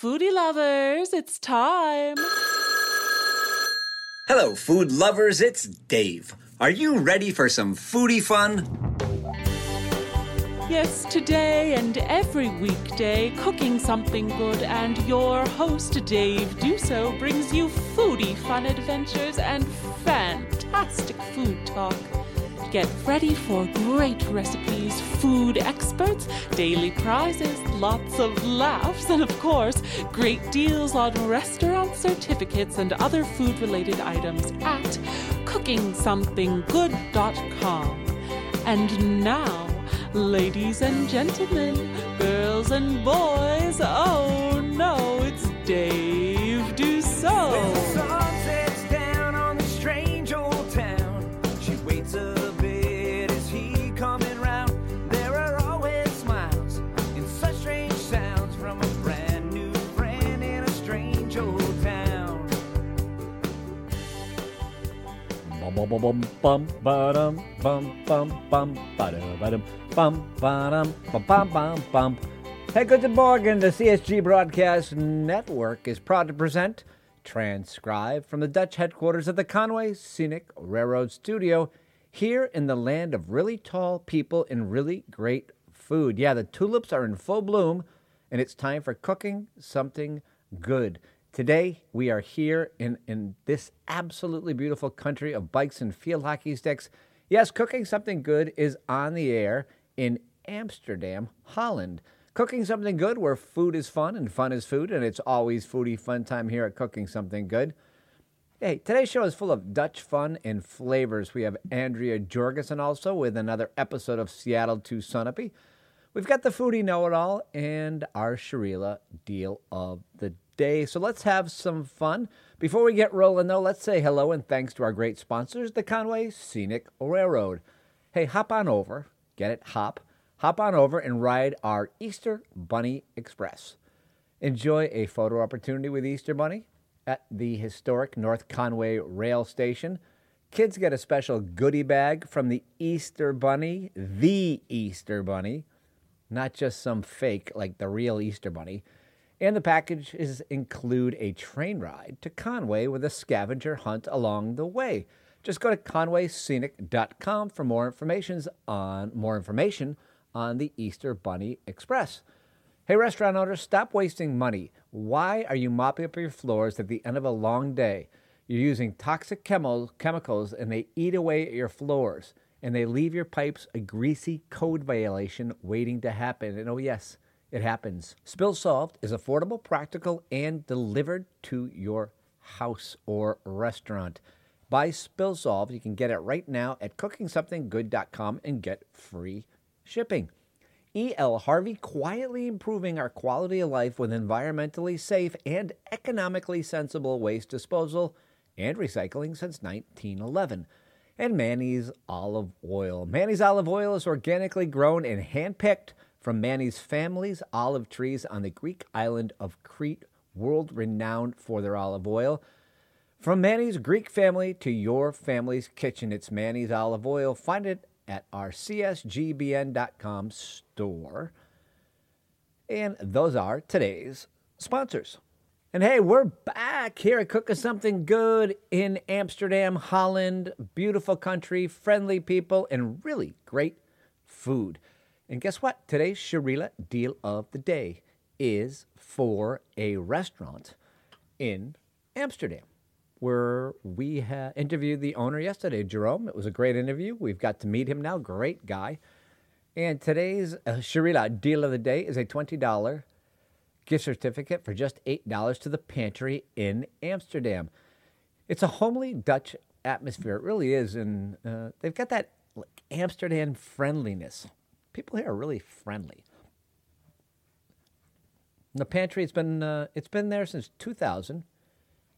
Foodie lovers, it's time. Hello, food lovers, it's Dave. Are you ready for some foodie fun? Yes, today and every weekday, cooking something good, and your host, Dave Dussault, brings you foodie fun adventures and fantastic food talk. Get ready for great recipes, food experts, daily prizes, lots of laughs, and of course, great deals on restaurant certificates and other food related items at cookingsomethinggood.com. And now, ladies and gentlemen, girls and boys, oh no, it's Dave Dussault. Bum bum bum bum bum ba-dum, bum bum bum ba-da-ba-dum, bum bum bum bum bum. Hey, good morning. The CSG Broadcast Network is proud to present transcribed from the Dutch headquarters of the Conway Scenic Railroad Studio here in the land of really tall people and really great food. Yeah, the tulips are in full bloom, and it's time for cooking something good. Today, we are here in, in this absolutely beautiful country of bikes and field hockey sticks. Yes, cooking something good is on the air in Amsterdam, Holland. Cooking something good where food is fun and fun is food, and it's always foodie fun time here at Cooking Something Good. Hey, today's show is full of Dutch fun and flavors. We have Andrea Jorgensen also with another episode of Seattle to Sunapee. We've got the foodie know it all and our Sharila deal of the day. So let's have some fun. Before we get rolling, though, let's say hello and thanks to our great sponsors, the Conway Scenic Railroad. Hey, hop on over, get it, hop, hop on over and ride our Easter Bunny Express. Enjoy a photo opportunity with Easter Bunny at the historic North Conway Rail Station. Kids get a special goodie bag from the Easter Bunny, the Easter Bunny, not just some fake like the real Easter Bunny. And the packages include a train ride to Conway with a scavenger hunt along the way. Just go to conwayscenic.com for more information on more information on the Easter Bunny Express. Hey, restaurant owners, stop wasting money. Why are you mopping up your floors at the end of a long day? You're using toxic chemo- chemicals and they eat away at your floors and they leave your pipes a greasy code violation waiting to happen. And oh, yes, it happens. Spill Solved is affordable, practical, and delivered to your house or restaurant. Buy Spill Solved. You can get it right now at cookingsomethinggood.com and get free shipping. E.L. Harvey quietly improving our quality of life with environmentally safe and economically sensible waste disposal and recycling since 1911. And Manny's olive oil. Manny's olive oil is organically grown and handpicked from Manny's family's olive trees on the Greek island of Crete, world renowned for their olive oil. From Manny's Greek family to your family's kitchen, it's Manny's olive oil. Find it at our csgbn.com store. And those are today's sponsors. And hey, we're back here at Cooking Something Good in Amsterdam, Holland. Beautiful country, friendly people, and really great food. And guess what? Today's Sharila deal of the day is for a restaurant in Amsterdam where we ha- interviewed the owner yesterday, Jerome. It was a great interview. We've got to meet him now. Great guy. And today's uh, Sharila deal of the day is a $20 gift certificate for just $8 to the pantry in Amsterdam. It's a homely Dutch atmosphere. It really is. And uh, they've got that like, Amsterdam friendliness. People here are really friendly. The pantry, it's been, uh, it's been there since 2000.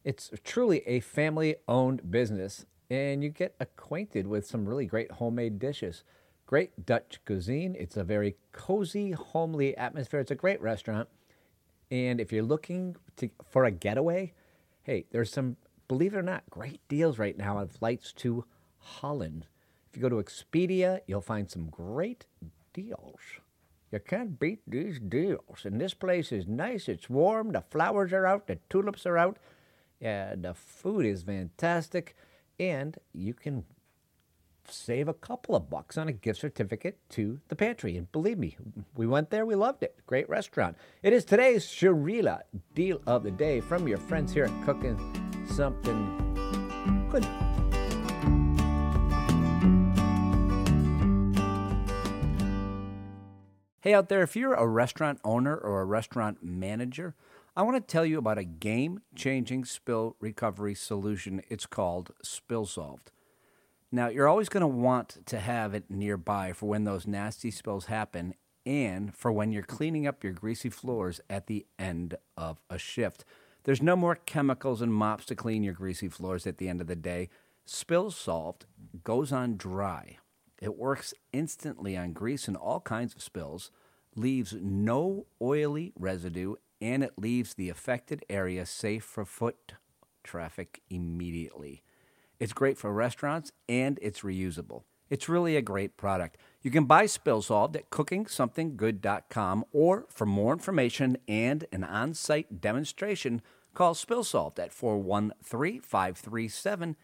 It's truly a family owned business, and you get acquainted with some really great homemade dishes. Great Dutch cuisine. It's a very cozy, homely atmosphere. It's a great restaurant. And if you're looking to, for a getaway, hey, there's some, believe it or not, great deals right now on flights to Holland. If you go to Expedia, you'll find some great deals. You can't beat these deals. And this place is nice. It's warm. The flowers are out. The tulips are out. Yeah, the food is fantastic. And you can save a couple of bucks on a gift certificate to the pantry. And believe me, we went there, we loved it. Great restaurant. It is today's Sharila deal of the day from your friends here at Cooking Something Good. Hey, out there, if you're a restaurant owner or a restaurant manager, I want to tell you about a game changing spill recovery solution. It's called Spill Solved. Now, you're always going to want to have it nearby for when those nasty spills happen and for when you're cleaning up your greasy floors at the end of a shift. There's no more chemicals and mops to clean your greasy floors at the end of the day. Spill Solved goes on dry. It works instantly on grease and all kinds of spills, leaves no oily residue, and it leaves the affected area safe for foot traffic immediately. It's great for restaurants and it's reusable. It's really a great product. You can buy Spill Solved at cookingsomethinggood.com or for more information and an on site demonstration, call Spill Solved at 413 537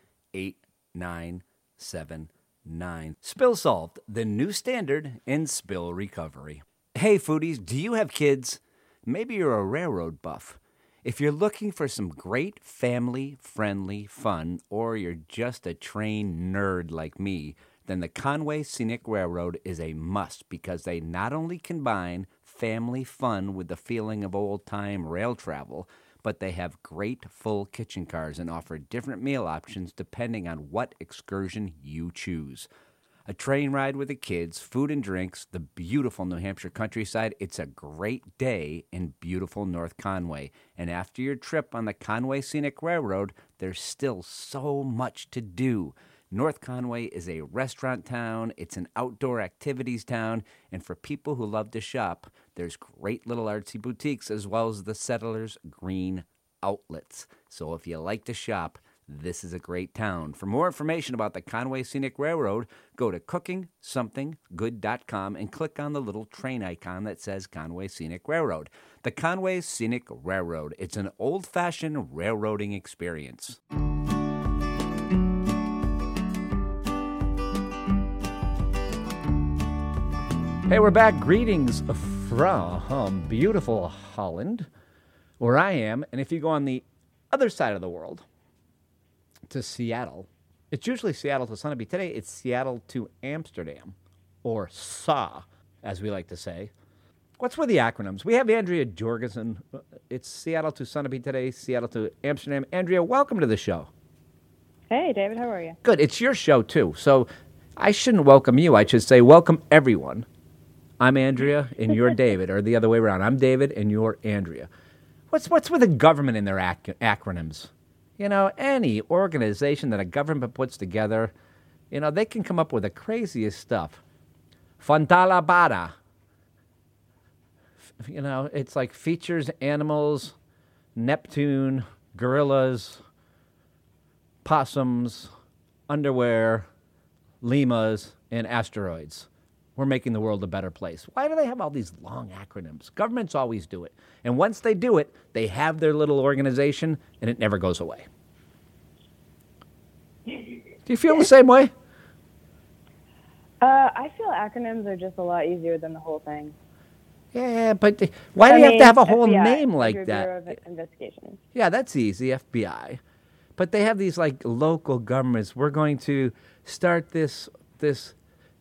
8979. Spill Solved, the new standard in spill recovery. Hey, foodies, do you have kids? Maybe you're a railroad buff. If you're looking for some great family friendly fun, or you're just a train nerd like me, then the Conway Scenic Railroad is a must because they not only combine family fun with the feeling of old time rail travel, but they have great full kitchen cars and offer different meal options depending on what excursion you choose. A train ride with the kids, food and drinks, the beautiful New Hampshire countryside. It's a great day in beautiful North Conway. And after your trip on the Conway Scenic Railroad, there's still so much to do. North Conway is a restaurant town, it's an outdoor activities town, and for people who love to shop, there's great little artsy boutiques as well as the Settlers Green outlets. So if you like to shop, this is a great town. For more information about the Conway Scenic Railroad, go to cookingsomethinggood.com and click on the little train icon that says Conway Scenic Railroad. The Conway Scenic Railroad. It's an old fashioned railroading experience. Hey, we're back. Greetings from beautiful Holland, where I am. And if you go on the other side of the world, to Seattle. It's usually Seattle to Sunapee. Today, it's Seattle to Amsterdam, or SA, as we like to say. What's with the acronyms? We have Andrea Jorgensen. It's Seattle to Sunapee today, Seattle to Amsterdam. Andrea, welcome to the show. Hey, David, how are you? Good. It's your show, too. So I shouldn't welcome you. I should say, welcome everyone. I'm Andrea and you're David, or the other way around. I'm David and you're Andrea. What's, what's with the government and their ac- acronyms? You know, any organization that a government puts together, you know, they can come up with the craziest stuff. Fontalabada. You know, it's like features animals, Neptune, gorillas, possums, underwear, lemurs, and asteroids. We're making the world a better place. Why do they have all these long acronyms? Governments always do it. And once they do it, they have their little organization and it never goes away. Do you feel the same way? Uh, I feel acronyms are just a lot easier than the whole thing. Yeah, but the- why do I you have to have a whole FBI, name like Federal that? Bureau of Investigation. Yeah, that's easy, FBI. But they have these like local governments. We're going to start this this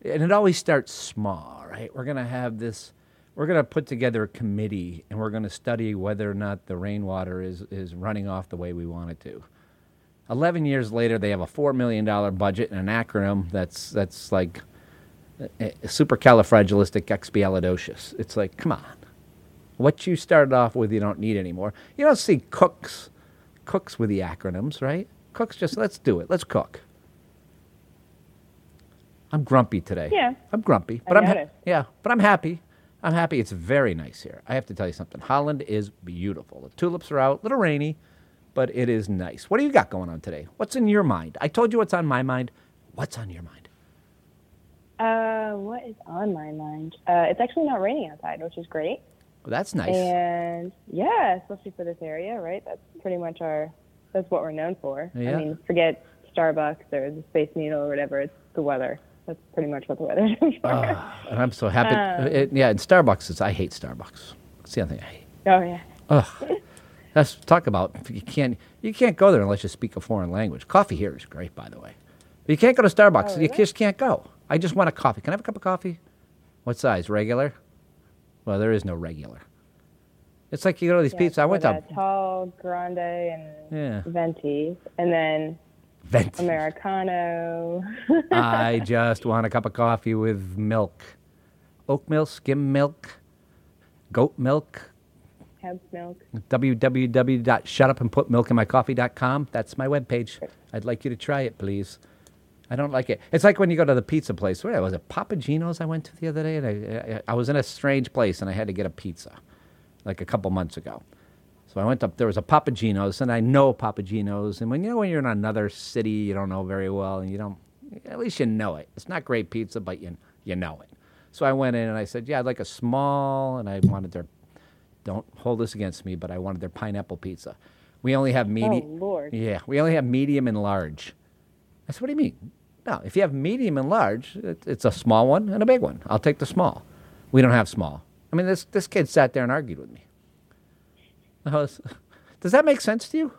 and it always starts small, right? We're going to have this we're going to put together a committee and we're going to study whether or not the rainwater is is running off the way we want it to. 11 years later they have a 4 million dollar budget and an acronym that's that's like uh, supercalifragilisticexpialidocious. It's like, come on. What you started off with, you don't need anymore. You don't see cooks, cooks with the acronyms, right? Cooks just let's do it. Let's cook. I'm grumpy today. Yeah. I'm grumpy, but I'm ha- noticed. yeah, but I'm happy. I'm happy. It's very nice here. I have to tell you something. Holland is beautiful. The tulips are out, a little rainy, but it is nice. What do you got going on today? What's in your mind? I told you what's on my mind. What's on your mind? Uh, what is on my mind? Uh, it's actually not raining outside, which is great. Well, that's nice. And yeah, especially for this area, right? That's pretty much our. That's what we're known for. Yeah. I mean, forget Starbucks or the Space Needle or whatever. It's the weather. That's pretty much what the weather is for. Ah, and I'm so happy. Um, It- yeah, and Starbucks is. I hate Starbucks. It's the only thing I hate. oh yeah. Ugh. That's talk about you can't you can't go there unless you speak a foreign language. Coffee here is great, by the way. But you can't go to Starbucks. Oh, You just can't go. I just want a coffee. Can I have a cup of coffee? What size? Regular? Well, there is no regular. It's like you go to these Yeah, pizza. I went to tall, grande, and Yeah. venti, and then Venti. Americano. I just want a cup of coffee with milk, oat milk, skim milk, goat milk. hemp milk. www.shutupandputmilkinmycoffee.com. That's my webpage. I'd like you to try it, please. I don't like it. It's like when you go to the pizza place. Where was it? Papa Gino's I went to the other day, and I, I, I was in a strange place, and I had to get a pizza, like a couple months ago. So I went up. There was a Papa Gino's, and I know Papa Gino's. And when you know when you're in another city, you don't know very well, and you don't. At least you know it. It's not great pizza, but you you know it. So I went in and I said, "Yeah, I'd like a small," and I wanted their. Don't hold this against me, but I wanted their pineapple pizza. We only have medium. Oh, Lord. Yeah, we only have medium and large. I said, what do you mean? No, if you have medium and large, it, it's a small one and a big one. I'll take the small. We don't have small. I mean, this this kid sat there and argued with me. Was, does that make sense to you?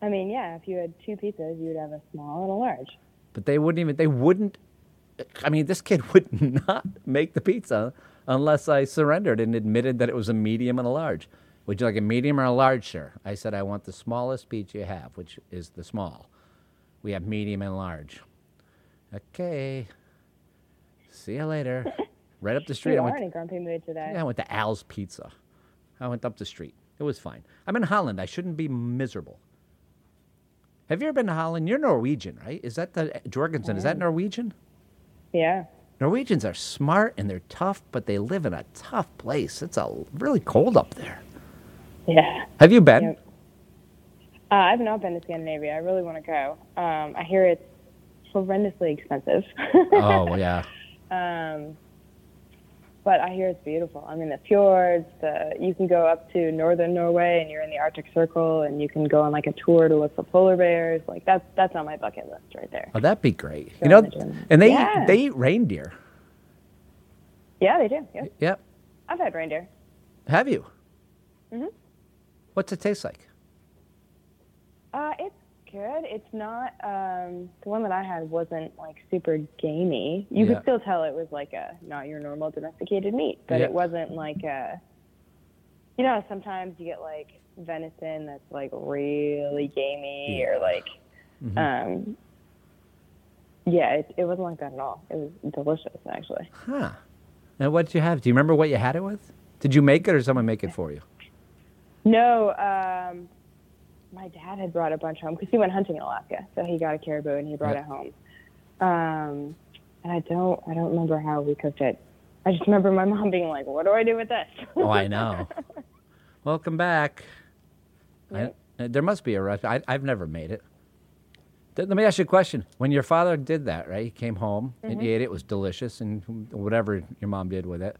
I mean, yeah, if you had two pizzas, you would have a small and a large. But they wouldn't even. They wouldn't. I mean, this kid would not make the pizza unless I surrendered and admitted that it was a medium and a large. Would you like a medium or a large, sir? I said I want the smallest pizza you have, which is the small. We have medium and large. Okay. See you later. Right up the street. You I are went in a grumpy mood today. yeah, I went to Al's Pizza. I went up the street. It was fine. I'm in Holland. I shouldn't be miserable. Have you ever been to Holland? You're Norwegian, right? Is that the Jorgensen? Is that Norwegian? Yeah. Norwegians are smart and they're tough, but they live in a tough place. It's a really cold up there. Yeah. Have you been? Yep. Uh, I've not been to Scandinavia. I really want to go. Um, I hear it's horrendously expensive. oh yeah. um, but I hear it's beautiful. I mean, the fjords. The you can go up to northern Norway and you're in the Arctic Circle, and you can go on like a tour to look for polar bears. Like that's that's on my bucket list right there. Oh, that'd be great. So You know, imagine. and they Yeah. eat, they eat reindeer. Yeah, they do. Yeah, Yep. I've had reindeer. Have you? Mhm. What's it taste like? Uh, it's good. It's not. Um, the one that I had wasn't like super gamey. You Yeah. could still tell it was like a not your normal domesticated meat, but Yeah. it wasn't like a. You know, sometimes you get like venison that's like really gamey or like. Mm-hmm. Um, yeah, it, it wasn't like that at all. It was delicious, actually. Huh. And what did you have? Do you remember what you had it with? Did you make it or someone make it for you? No, um, my dad had brought a bunch home because he went hunting in Alaska, so he got a caribou and he brought it home. Um, and I don't, I don't remember how we cooked it. I just remember my mom being like, "What do I do with this?" Oh, I know. Welcome back. I, there must be a rush. I, I've never made it. Let me ask you a question. When your father did that, right? He came home and you ate it. It was delicious and whatever your mom did with it.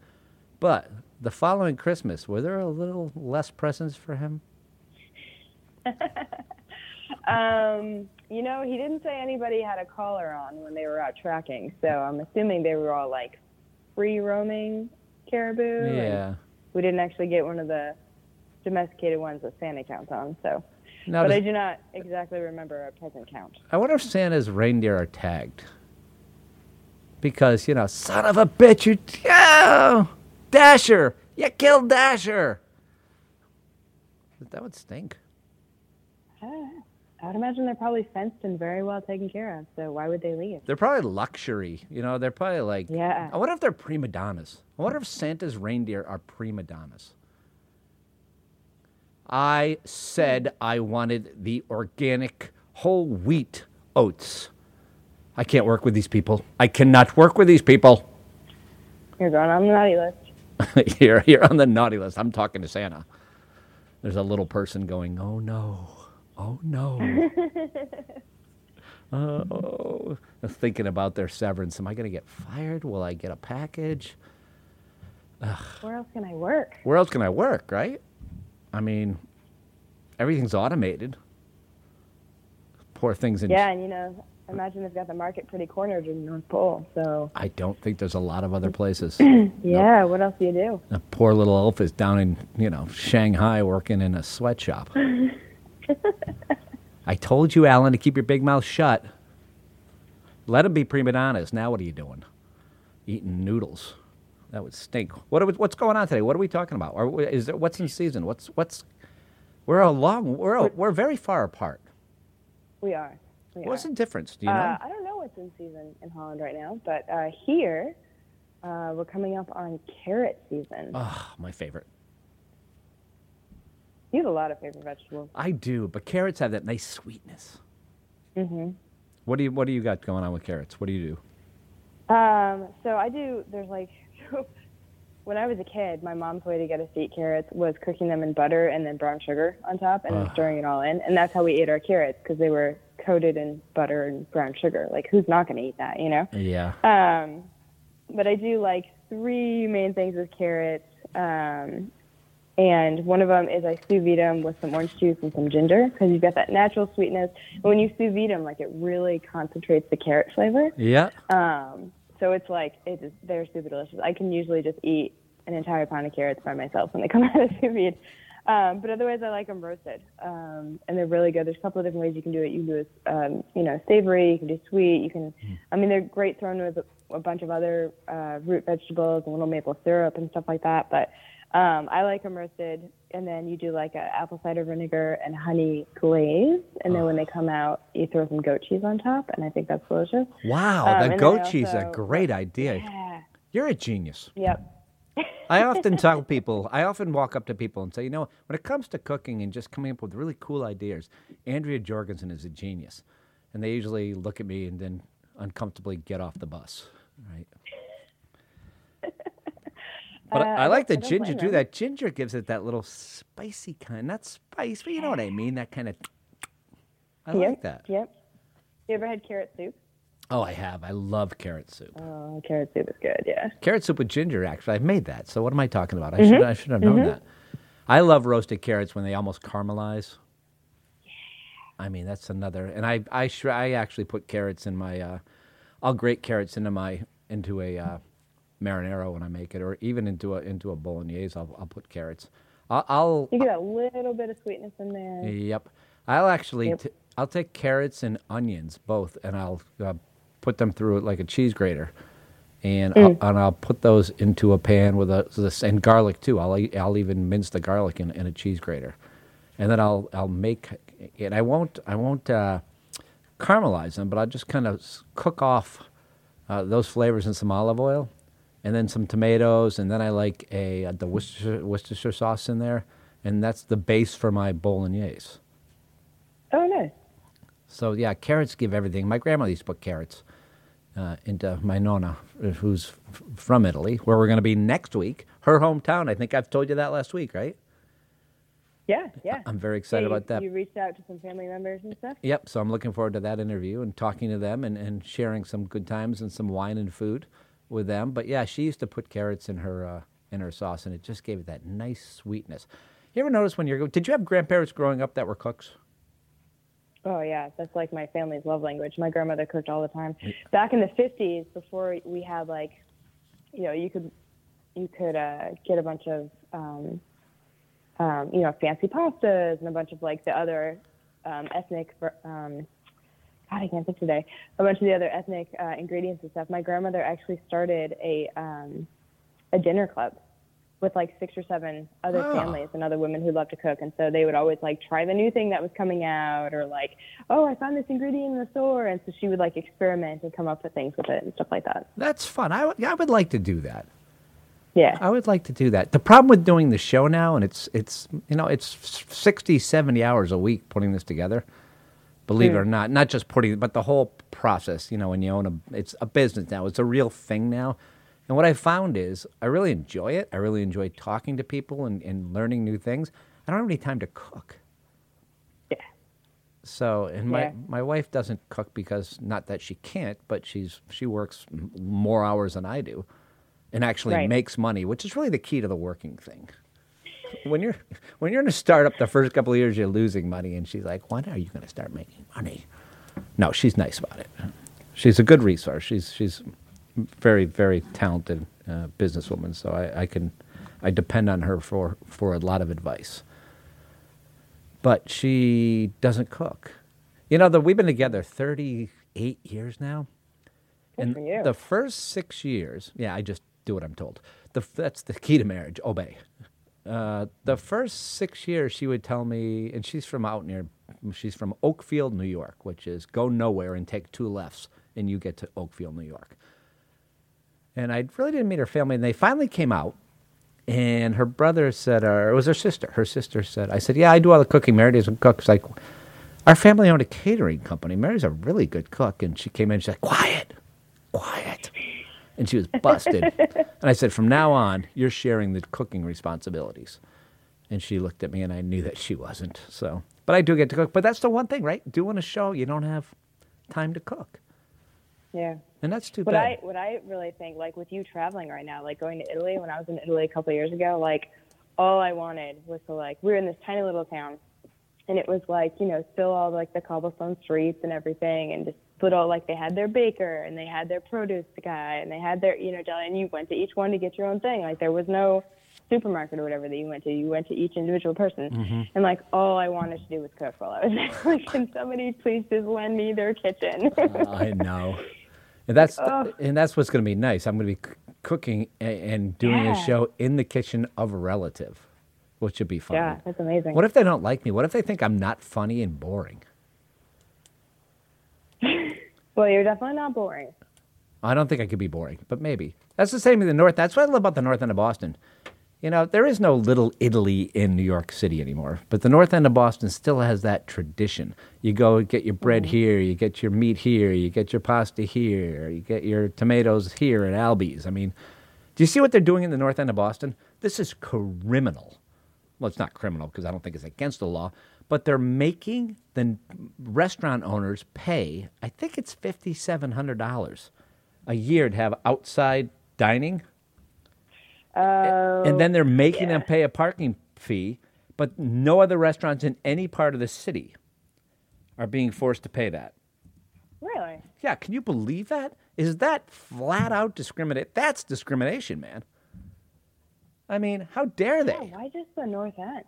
But the following Christmas, were there a little less presents for him? um, you know, he didn't say anybody had a collar on when they were out tracking, so I'm assuming they were all like free roaming caribou. Yeah. we didn't actually get one of the domesticated ones that Santa counts on, so. Now, but does- I do not exactly remember a present count. I wonder if Santa's reindeer are tagged. Because, you know, son of a bitch, you. Oh, Dasher! You killed Dasher! That would stink. I don't know. I would imagine they're probably fenced and very well taken care of. So why would they leave? They're probably luxury. You know, they're probably like. Yeah. I wonder if they're prima donnas. I wonder if Santa's reindeer are prima donnas. I said I wanted the organic whole wheat oats. I can't work with these people. I cannot work with these people. You're going on the naughty list. you're, you're on the naughty list. I'm talking to Santa. There's a little person going, oh no, oh no. Uh, oh, thinking about their severance. Am I going to get fired? Will I get a package? Where else can I work? Where else can I work, right? I mean, everything's automated. Poor things in. Yeah, and you know, imagine they've got the market pretty cornered in North Pole. So I don't think there's a lot of other places. yeah, what else do you do? A poor little elf is down in, you know, Shanghai working in a sweatshop. I told you, Alan, to keep your big mouth shut. Let him be prima donnas. Now what are you doing? Eating noodles. That would stink. What we, what's going on today? What are we talking about? Are is there, what's in season? What's what's? We're a long. We're a, we're very far apart. We are. We What's are. the difference? Do you know? Uh, I don't know what's in season in Holland right now, but uh, here uh, we're coming up on carrot season. Ah, my favorite. You have a lot of favorite vegetables. I do, but carrots have that nice sweetness. hmm What do you What do you got going on with carrots? What do you do? Um, so I do. There's like, when I was a kid, my mom's way to get us to eat carrots was cooking them in butter and then brown sugar on top, and then stirring it all in, and that's how we ate our carrots because they were coated in butter and brown sugar. Like, who's not going to eat that, you know? Yeah. Um, but I do like three main things with carrots. Um, and one of them is I sous vide them with some orange juice and some ginger because you've got that natural sweetness. And when you sous vide them, like it really concentrates the carrot flavor. Yeah. Um, so it's like it is, they're super delicious. I can usually just eat an entire pound of carrots by myself when they come out of sous vide. Um, but otherwise, I like them roasted, um, and they're really good. There's a couple of different ways you can do it. You can do it, um, you know, savory. You can do sweet. You can, I mean, they're great thrown with a, a bunch of other uh, root vegetables and little maple syrup and stuff like that. But um, I like them roasted, and then you do like a apple cider vinegar and honey glaze, and then when they come out, you throw some goat cheese on top, and I think that's delicious. Wow, Um, that goat cheese is a great idea. Yeah. You're a genius. Yep. I often tell people, I often walk up to people and say, you know, when it comes to cooking and just coming up with really cool ideas, Andrea Jorgensen is a genius. And they usually look at me and then uncomfortably get off the bus, right? But Uh, I, I like the I ginger too. That ginger gives it that little spicy kind, not spice, but you know what I mean. That kind of. I yep. like that. Yep. You ever had carrot soup? Oh, I have. I love carrot soup. Oh, carrot soup is good. Yeah. Carrot soup with ginger. Actually, I've made that. So what am I talking about? I Mm-hmm. should I should have known that. I love roasted carrots when they almost caramelize. I mean, that's another. And I I sh- I actually put carrots in my. Uh, I'll grate carrots into my into a uh, marinara when I make it, or even into a into a bolognese. I'll I'll put carrots. I'll, I'll You get a little bit of sweetness in there. Yep. I'll actually Yep. t- I'll take carrots and onions both, and I'll uh, put them through it like a cheese grater, and I'll, and I'll put those into a pan with a this and garlic too. I'll I'll even mince the garlic in, in a cheese grater, and then I'll I'll make and I won't I won't uh, caramelize them, but I'll just kind of cook off uh, those flavors in some olive oil, and then some tomatoes, and then I like a uh, the Worcestershire, Worcestershire sauce in there, and that's the base for my bolognese. Oh, nice. So yeah, carrots give everything. My grandma used to put carrots uh, into my nonna, uh, who's f- from Italy, where we're going to be next week. Her hometown. I think I've told you that last week, right? Yeah, yeah. I'm very excited Yeah, you- about that. You reached out to some family members and stuff. Yep. So I'm looking forward to that interview and talking to them and, and sharing some good times and some wine and food with them. But yeah, she used to put carrots in her uh, in her sauce, and it just gave it that nice sweetness. You ever notice when you're? Did you have grandparents growing up that were cooks? Oh yeah, that's like my family's love language. My grandmother cooked all the time. Back in the fifties, before we had like, you know, you could you could uh, get a bunch of um, um, you know fancy pastas and a bunch of like the other um, ethnic. Um, God, I can't think today. A bunch of the other ethnic uh, ingredients and stuff. My grandmother actually started a um, a dinner club with like six or seven other Oh. families and other women who love to cook. And so they would always like try the new thing that was coming out or like, oh, I found this ingredient in the store. And so she would like experiment and come up with things with it and stuff like that. That's fun. I would- I would like to do that. Yeah. I would like to do that. The problem with doing the show now, and it's it's you know it's 60, 70 hours a week putting this together. Believe it hmm. or not, not just putting, but the whole process. You know, when you own a, it's a business now. It's a real thing now. And what I found is, I really enjoy it. I really enjoy talking to people and, and learning new things. I don't have any time to cook. Yeah. So, and my Yeah. my wife doesn't cook because not that she can't, but she's she works m- more hours than I do, and actually Right. makes money, which is really the key to the working thing. When you're when you're in a startup, the first couple of years you're losing money, and she's like, "When are you going to start making money?" No, she's nice about it. She's a good resource. She's she's very very talented uh, businesswoman, so I, I can I depend on her for for a lot of advice. But she doesn't cook. You know that we've been together thirty eight years now. and the first six years, yeah, I just do what I'm told. The, that's the key to marriage: obey. Uh, the first six years, she would tell me, and she's from out near, she's from Oakfield, New York, which is go nowhere and take two lefts, and you get to Oakfield, New York. And I really didn't meet her family, and they finally came out. And her brother said, or it was her sister. Her sister said, I said, yeah, I do all the cooking. Mary doesn't cook. She's like, our family owned a catering company. Mary's a really good cook. And she came in, she's like, quiet, quiet. And she was busted. and I said, from now on, you're sharing the cooking responsibilities. And she looked at me, and I knew that she wasn't. So, but I do get to cook. But that's the one thing, right? Doing a show, you don't have time to cook. Yeah. And that's too What bad. I what I really think, like with you traveling right now, like going to Italy. When I was in Italy a couple of years ago, like all I wanted was to like we were in this tiny little town, and it was like you know still all like the cobblestone streets and everything, and just little like they had their baker and they had their produce guy and they had their you know deli, and you went to each one to get your own thing. Like there was no supermarket or whatever that you went to. You went to each individual person, Mm-hmm. and like all I wanted to do was cook while I was there. like, can somebody please just lend me their kitchen? I know. And that's and that's what's going to be nice. I'm going to be c- cooking a- and doing a show in the kitchen of a relative, which would be fun. yeah, that's amazing. What if they don't like me? What if they think I'm not funny and boring? Well, you're definitely not boring. I don't think I could be boring, but maybe. That's the same in the North. That's what I love about the North End of Boston. You know, there is no little Italy in New York City anymore, but the North End of Boston still has that tradition. You go get your bread mm-hmm. here, you get your meat here, you get your pasta here, you get your tomatoes here at Albies. I mean, do you see what they're doing in the North End of Boston? This is criminal. Well, it's not criminal because I don't think it's against the law, but they're making the restaurant owners pay, I think it's $5,700 a year to have outside dining. Oh, and then they're oh, making them pay a parking fee, but no other restaurants in any part of the city are being forced to pay that. really? Yeah, can you believe that? Is that flat out discriminate? That's discrimination, man. I mean, how dare Yeah, they? why just the North End?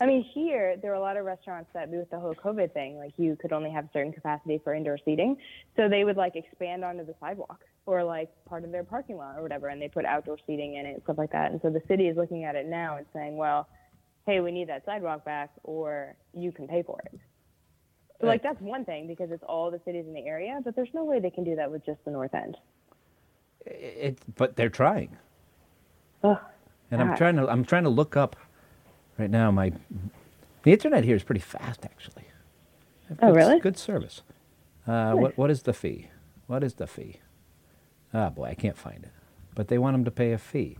I mean, here there are a lot of restaurants that, with the whole COVID thing, like you could only have certain capacity for indoor seating, so they would like expand onto the sidewalk or like part of their parking lot or whatever, and they put outdoor seating in it, stuff like that. And so the city is looking at it now and saying, well, hey, we need that sidewalk back, or you can pay for it. So, like that's one thing because it's all the cities in the area, but there's no way they can do that with just the North End. It, but they're trying. Ugh. And I'm trying to I'm trying to look up right now my the internet here is pretty fast actually. Oh, good- really? Good service. Uh, what what is the fee? What is the fee? Ah boy, I can't find it. But they want them to pay a fee.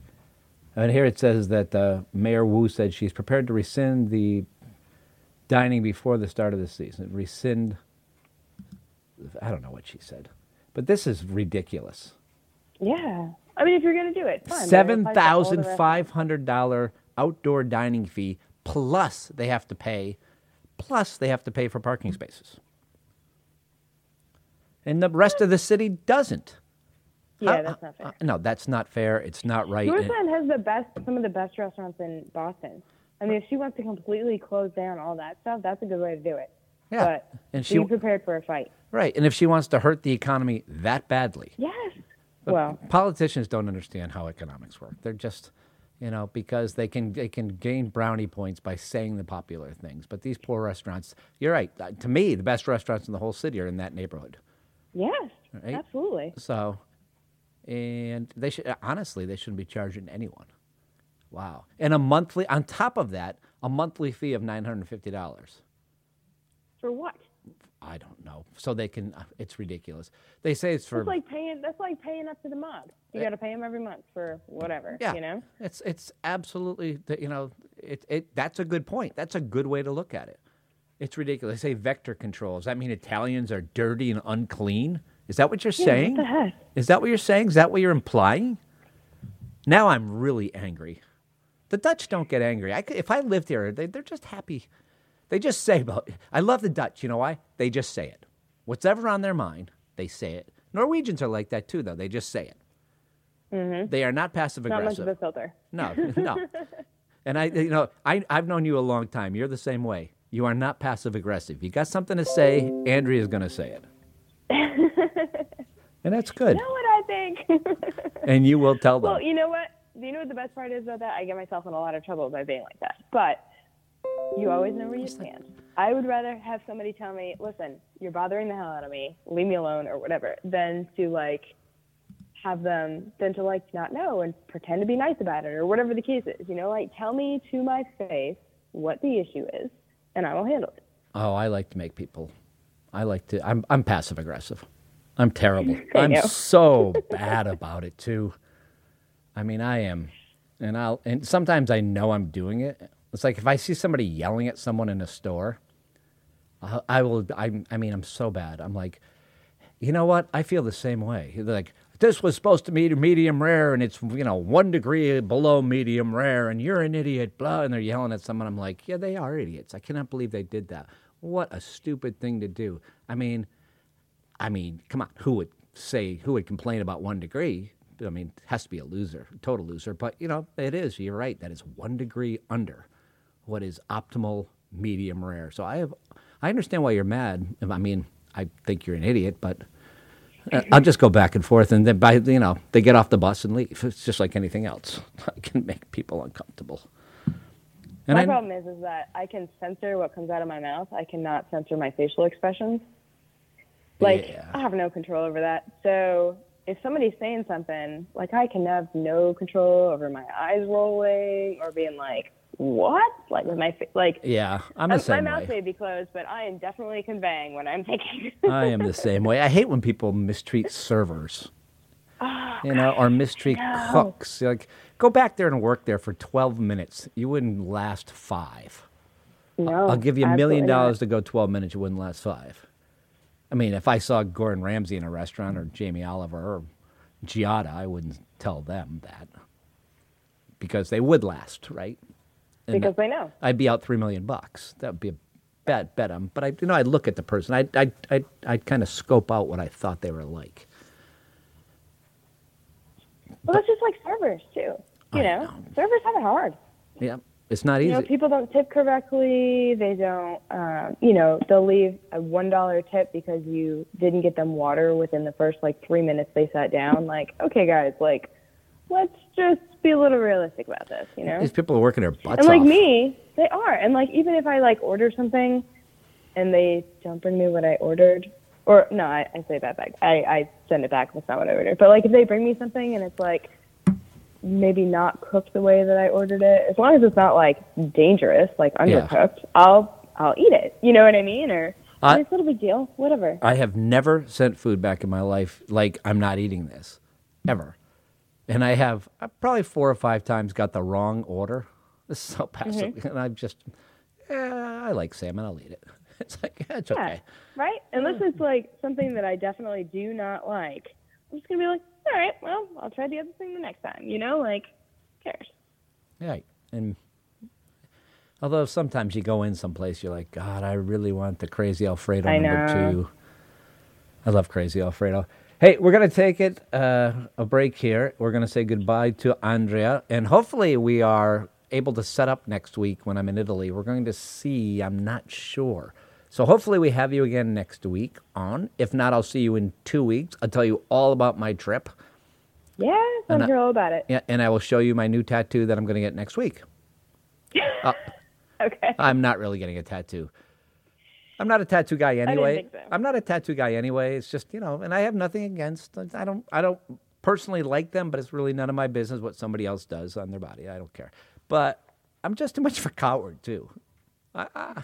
And here it says that uh, Mayor Wu said she's prepared to rescind the dining before the start of the season. Rescind. I don't know what she said, but this is ridiculous. Yeah, I mean, if you're gonna do it, fine. but it Seven applies to all the thousand five hundred dollar outdoor dining fee plus they have to pay, plus they have to pay for parking spaces, and the rest of the city doesn't. Yeah, that's not fair. uh, no, that's not fair. It's not right. And- has the best, some of the best restaurants in Boston. I mean, if she wants to completely close down all that stuff, that's a good way to do it. Yeah, But and she be prepared for a fight. right, and if she wants to hurt the economy that badly, Yes. But well, politicians don't understand how economics work. They're just, you know, because they can they can gain brownie points by saying the popular things. But these poor restaurants, you're right. uh, To me, the best restaurants in the whole city are in that neighborhood. yes, Right. absolutely. So, and they should honestly they shouldn't be charging anyone. Wow. And a monthly on top of that, a monthly fee of nine hundred and fifty dollars. For what? I don't know. So they can. uh, It's ridiculous. They say it's for That's like paying. That's like paying up to the mob. You got to pay them every month for whatever. Yeah, You know. it's it's absolutely the- you know it it that's a good point. That's a good way to look at it. It's ridiculous. They say vector control. Does that mean Italians are dirty and unclean? Is that what you're saying? What the heck? Is that what you're saying? Is that what you're implying? Now I'm really angry. The Dutch don't get angry. I if I lived here, they, they're just happy. They just say about. I love the Dutch. You know why? They just say it. What's ever on their mind, they say it. Norwegians are like that too, though. They just say it. Mm-hmm. They are not passive aggressive. Not much of a filter. No, no. And I, you know, I, I've known you a long time. You're the same way. You are not passive aggressive. You got something to say, Andrea's going to say it. and that's good. You know what I think? And you will tell them. well, you know what? You know what the best part is about that? I get myself in a lot of trouble by being like that. But you always know where you stand. I would rather have somebody tell me, listen, you're bothering the hell out of me, leave me alone or whatever, than to like have them than to like not know and pretend to be nice about it or whatever the case is. You know, like tell me to my face what the issue is and I will handle it. oh, I like to make people. I like to. I'm, I'm passive aggressive. I'm terrible. I'm so bad about it too. I mean, I am, and I'll. And sometimes I know I'm doing it. It's like if I see somebody yelling at someone in a store, I, will. I, I mean, I'm so bad. I'm like, you know what? I feel the same way. They're like, this was supposed to be medium rare, and it's you know one degree below medium rare, and you're an idiot. Blah, and they're yelling at someone. I'm like, yeah, they are idiots. I cannot believe they did that. What a stupid thing to do. I mean, I mean, come on, who would say who would complain about one degree? I mean, it has to be a loser, total loser. But you know, it is. You're right. That is one degree under what is optimal medium rare. So I have, I understand why you're mad. I mean, I think you're an idiot, but uh, I'll just go back and forth, and then by you know they get off the bus and leave. It's just like anything else. I can make people uncomfortable. And my I, problem is is that I can censor what comes out of my mouth. I cannot censor my facial expressions. Like Yeah. I have no control over that. So if somebody's saying something, like I can have no control over my eyes rolling or being like, "What?" Like with my like. yeah, I'm the um, my same mouth way. may be closed, but I am definitely conveying what I'm thinking. I am the same way. I hate when people mistreat servers. Oh, you know, or mistreat no. cooks. Like, go back there and work there for 12 minutes. You wouldn't last five. no, I'll give you a million dollars to go 12 minutes. You wouldn't last five. I mean, if I saw Gordon Ramsay in a restaurant or Jamie Oliver or Giada, I wouldn't tell them that because they would last, right? Because they know. I'd be out three million bucks. That would be a bad bet 'em. But I, you know, I'd look at the person. I'd, I'd, I'd, I'd kind of scope out what I thought they were like. Well, that's just like servers too. You know, know. servers have it hard. Yeah, it's not You know, easy. people don't tip correctly. They don't, um, you know, they'll leave a one dollar tip because you didn't get them water within the first like three minutes they sat down. Like, okay, guys, like, let's just be a little realistic about this, you know. These people are working their butts And like off. me, they are. And like even if I like order something and they don't bring me what I ordered, or no, I, I say that back. I, I send it back. That's not what I ordered. But like if they bring me something and it's like maybe not cooked the way that I ordered it, as long as it's not like dangerous, like Yeah. undercooked, I'll I'll eat it. You know what I mean? Or I- it's not a big deal. Whatever. I have never sent food back in my life like I'm not eating this, ever. And I have I probably four or five times got the wrong order. This is so passive, Mm-hmm. and I'm just, yeah, I like salmon. I'll eat it. It's like yeah, it's Yeah. okay. Right? Unless it's like something that I definitely do not like. I'm just gonna be like, all right, well, I'll try the other thing the next time. You know, like, who cares? Yeah, and although sometimes you go in someplace, you're like, God, I really want the crazy Alfredo I number know. two. I love crazy Alfredo. Hey, we're gonna take it uh, a break here. We're gonna say goodbye to Andrea, and hopefully we are able to set up next week when I'm in Italy. We're going to see. I'm not sure. So hopefully we have you again next week on. If not, I'll see you in two weeks. I'll tell you all about my trip. Yeah, I want And to I- all about it. Yeah, and I will show you my new tattoo that I'm going to get next week. Okay. I'm not really getting a tattoo. I'm not a tattoo guy anyway. think so. I'm not a tattoo guy anyway. It's just you know, and I have nothing against. I don't. I don't personally like them, but it's really none of my business what somebody else does on their body. I don't care. But I'm just too much of a coward too. I, I,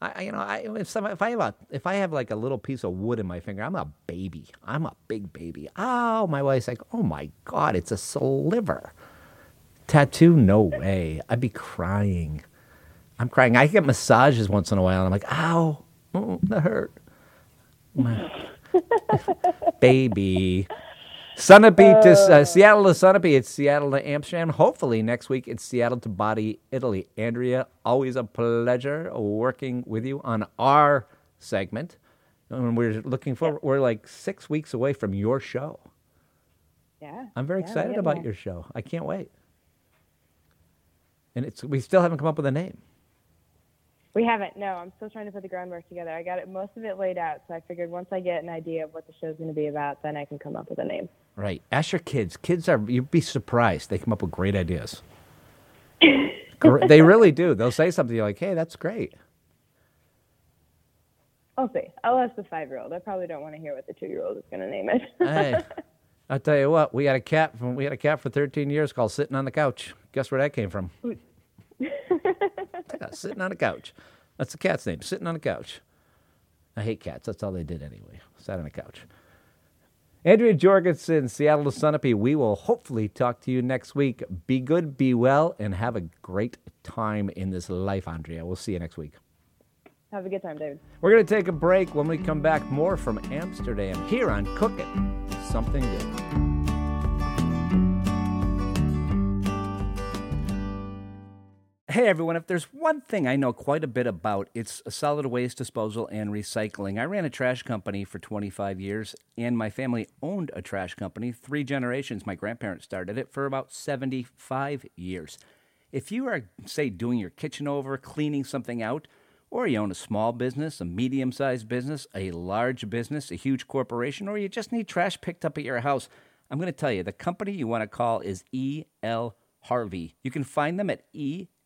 I you know, I, if some, if I have a, if I have like a little piece of wood in my finger, I'm a baby. I'm a big baby. Oh, my wife's like, oh my god, it's a sliver. Tattoo? No way. I'd be crying. I'm crying. I get massages once in a while, and I'm like, ow, oh, that hurt. Baby. Sunapee to uh, Seattle to Sunapee. It's Seattle to Amsterdam. Hopefully next week it's Seattle to Body, Italy. Andrea, always a pleasure working with you on our segment. And we're looking for we're like six weeks away from your show. Yeah. I'm very Yeah, excited about your show. I can't wait. And it's we still haven't come up with a name. We haven't. No, I'm still trying to put the groundwork together. I got it most of it laid out, so I figured once I get an idea of what the show's going to be about, then I can come up with a name. Right. Ask your kids. Kids are you'd be surprised. They come up with great ideas. They really do. They'll say something you're like, "Hey, that's great." I'll see. I'll ask the five-year-old. I probably don't want to hear what the two-year-old is going to name it. Hey, I'll tell you what. We had a cat from we had a cat for 13 years called sitting on the couch. Guess where that came from? Sitting on a couch. That's the cat's name. Sitting on a couch. I hate cats. That's all they did anyway. Sat on a couch. Andrea Jorgensen, Seattle to Sunapee. We will hopefully talk to you next week. Be good, be well, and have a great time in this life, Andrea. We'll see you next week. Have a good time, David. We're going to take a break. When we come back, more from Amsterdam here on Cooking Something Good. Hey everyone, if there's one thing I know quite a bit about, it's solid waste disposal and recycling. I ran a trash company for 25 years, and my family owned a trash company. Three generations, my grandparents started it for about 75 years. If you are, say, doing your kitchen over, cleaning something out, or you own a small business, a medium sized business, a large business, a huge corporation, or you just need trash picked up at your house, I'm going to tell you the company you want to call is E.L. Harvey. You can find them at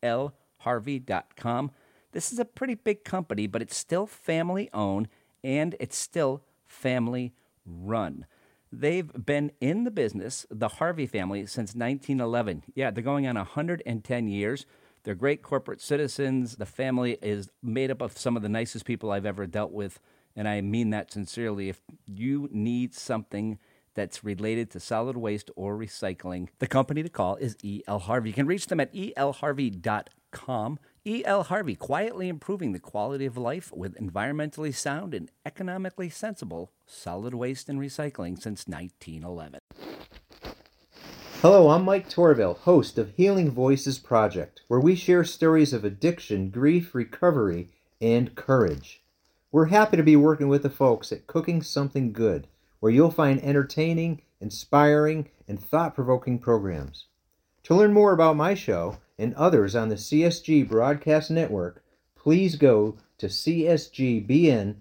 elharvey.com. This is a pretty big company, but it's still family owned and it's still family run. They've been in the business, the Harvey family, since 1911. Yeah, they're going on 110 years. They're great corporate citizens. The family is made up of some of the nicest people I've ever dealt with, and I mean that sincerely. If you need something that's related to solid waste or recycling, the company to call is E.L. Harvey. You can reach them at elharvey.com. E.L. Harvey, quietly improving the quality of life with environmentally sound and economically sensible solid waste and recycling since 1911. Hello, I'm Mike Torville, host of Healing Voices Project, where we share stories of addiction, grief, recovery, and courage. We're happy to be working with the folks at Cooking Something Good, where you'll find entertaining, inspiring, and thought provoking programs. To learn more about my show and others on the CSG Broadcast Network, please go to csgbn.com.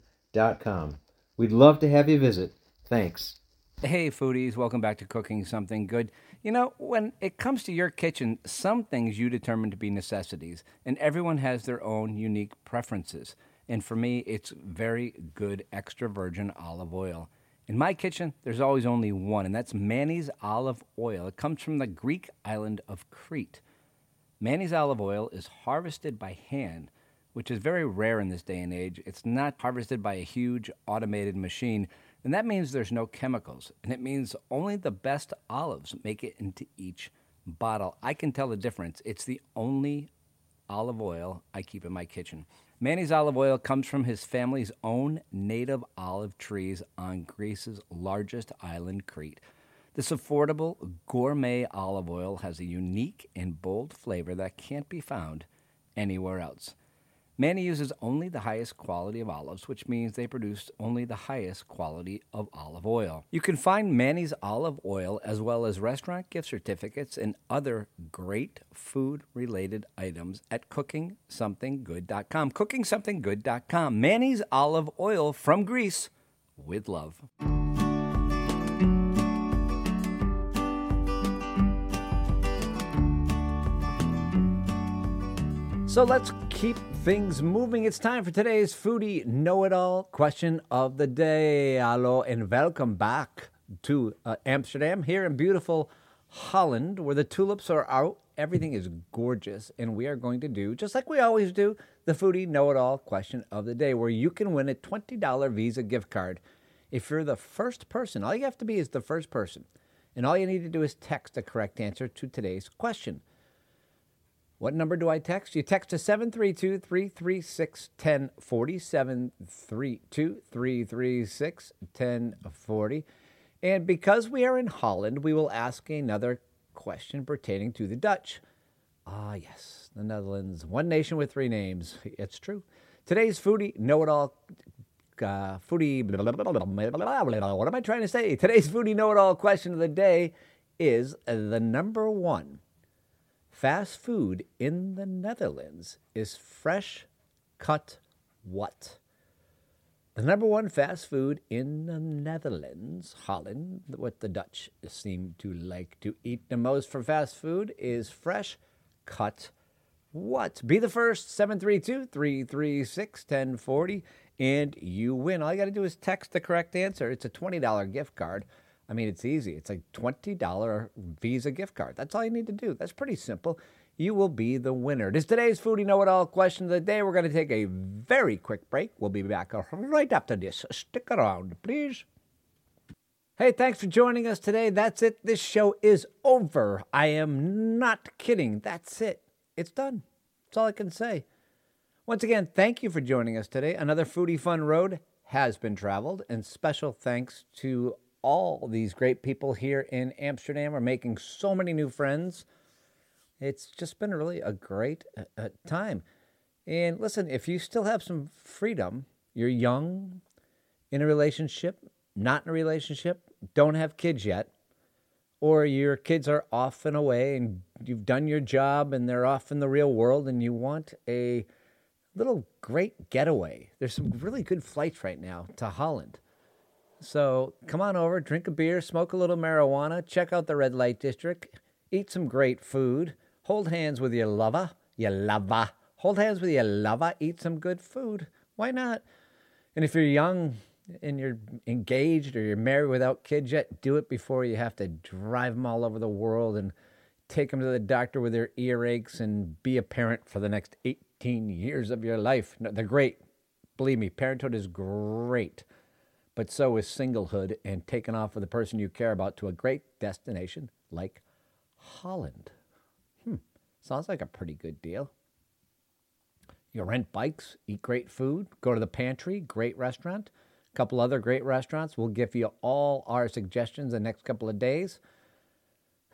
We'd love to have you visit. Thanks. Hey, foodies, welcome back to Cooking Something Good. You know, when it comes to your kitchen, some things you determine to be necessities, and everyone has their own unique preferences. And for me, it's very good extra virgin olive oil. In my kitchen, there's always only one, and that's Manny's olive oil. It comes from the Greek island of Crete. Manny's olive oil is harvested by hand, which is very rare in this day and age. It's not harvested by a huge automated machine, and that means there's no chemicals, and it means only the best olives make it into each bottle. I can tell the difference. It's the only olive oil I keep in my kitchen. Manny's olive oil comes from his family's own native olive trees on Greece's largest island, Crete. This affordable gourmet olive oil has a unique and bold flavor that can't be found anywhere else. Manny uses only the highest quality of olives, which means they produce only the highest quality of olive oil. You can find Manny's olive oil as well as restaurant gift certificates and other great food related items at cookingsomethinggood.com. Cookingsomethinggood.com. Manny's olive oil from Greece with love. So let's keep things moving. It's time for today's foodie know it all question of the day. Hello and welcome back to uh, Amsterdam here in beautiful Holland where the tulips are out. Everything is gorgeous, and we are going to do, just like we always do, the foodie know it all question of the day where you can win a $20 Visa gift card if you're the first person. All you have to be is the first person, and all you need to do is text the correct answer to today's question. What number do I text? You text to 732 336 1040. 732 336 1040. And because we are in Holland, we will ask another question pertaining to the Dutch. Ah, yes, the Netherlands, one nation with three names. It's true. Today's foodie know it all. Uh, foodie. What am I trying to say? Today's foodie know it all question of the day is the number one fast food in the Netherlands is fresh cut what? The number one fast food in the Netherlands, Holland, what the Dutch seem to like to eat the most for fast food is fresh cut what? Be the first, 732 336 1040, and you win. All you got to do is text the correct answer. It's a $20 gift card. I mean, it's easy. It's a $20 Visa gift card. That's all you need to do. That's pretty simple. You will be the winner. This is today's Foodie Know It All question of the day. We're going to take a very quick break. We'll be back right after this. Stick around, please. Hey, thanks for joining us today. That's it. This show is over. I am not kidding. That's it. It's done. That's all I can say. Once again, thank you for joining us today. Another Foodie Fun Road has been traveled, and special thanks to all these great people here in Amsterdam. We're making so many new friends. It's just been really a great uh, uh, time. And listen, if you still have some freedom, you're young, in a relationship, not in a relationship, don't have kids yet, or your kids are off and away and you've done your job and they're off in the real world and you want a little great getaway. There's some really good flights right now to Holland. So come on over, drink a beer, smoke a little marijuana, check out the red light district, eat some great food, hold hands with your lover, your lover, hold hands with your lover, eat some good food. Why not? And if you're young and you're engaged or you're married without kids yet, do it before you have to drive them all over the world and take them to the doctor with their earaches and be a parent for the next 18 years of your life. No, they're great. Believe me, parenthood is great. But so is singlehood and taking off with the person you care about to a great destination like Holland. Hmm, sounds like a pretty good deal. You rent bikes, eat great food, go to the pantry, great restaurant, a couple other great restaurants. We'll give you all our suggestions the next couple of days.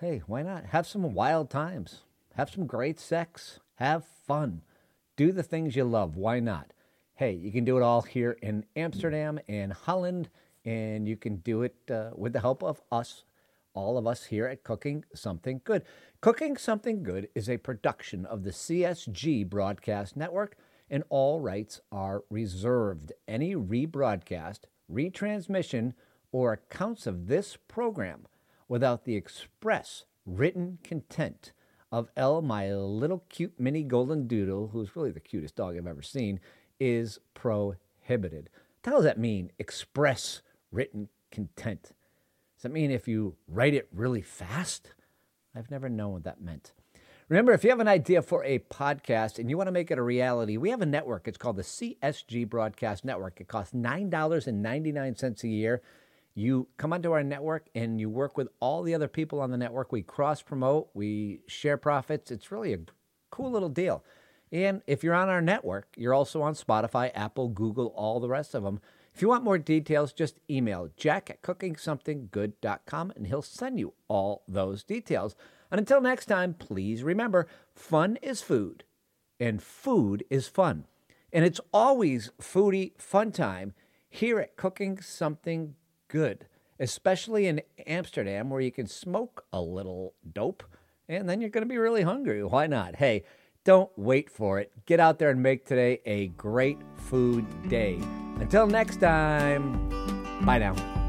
Hey, why not? Have some wild times. Have some great sex. Have fun. Do the things you love. Why not? Hey, you can do it all here in Amsterdam and Holland, and you can do it uh, with the help of us, all of us here at Cooking Something Good. Cooking Something Good is a production of the CSG Broadcast Network, and all rights are reserved. Any rebroadcast, retransmission, or accounts of this program without the express written content of L, my little cute mini golden doodle, who's really the cutest dog I've ever seen, is prohibited. What does that mean? Express written content. Does that mean if you write it really fast? I've never known what that meant. Remember, if you have an idea for a podcast and you want to make it a reality, we have a network. It's called the CSG Broadcast Network. It costs $9.99 a year. You come onto our network and you work with all the other people on the network. We cross promote, we share profits. It's really a cool little deal. And if you're on our network, you're also on Spotify, Apple, Google, all the rest of them. If you want more details, just email jack at cookingsomethinggood.com and he'll send you all those details. And until next time, please remember fun is food, and food is fun. And it's always foodie fun time here at Cooking Something Good, especially in Amsterdam where you can smoke a little dope and then you're going to be really hungry. Why not? Hey, don't wait for it. Get out there and make today a great food day. Until next time, bye now.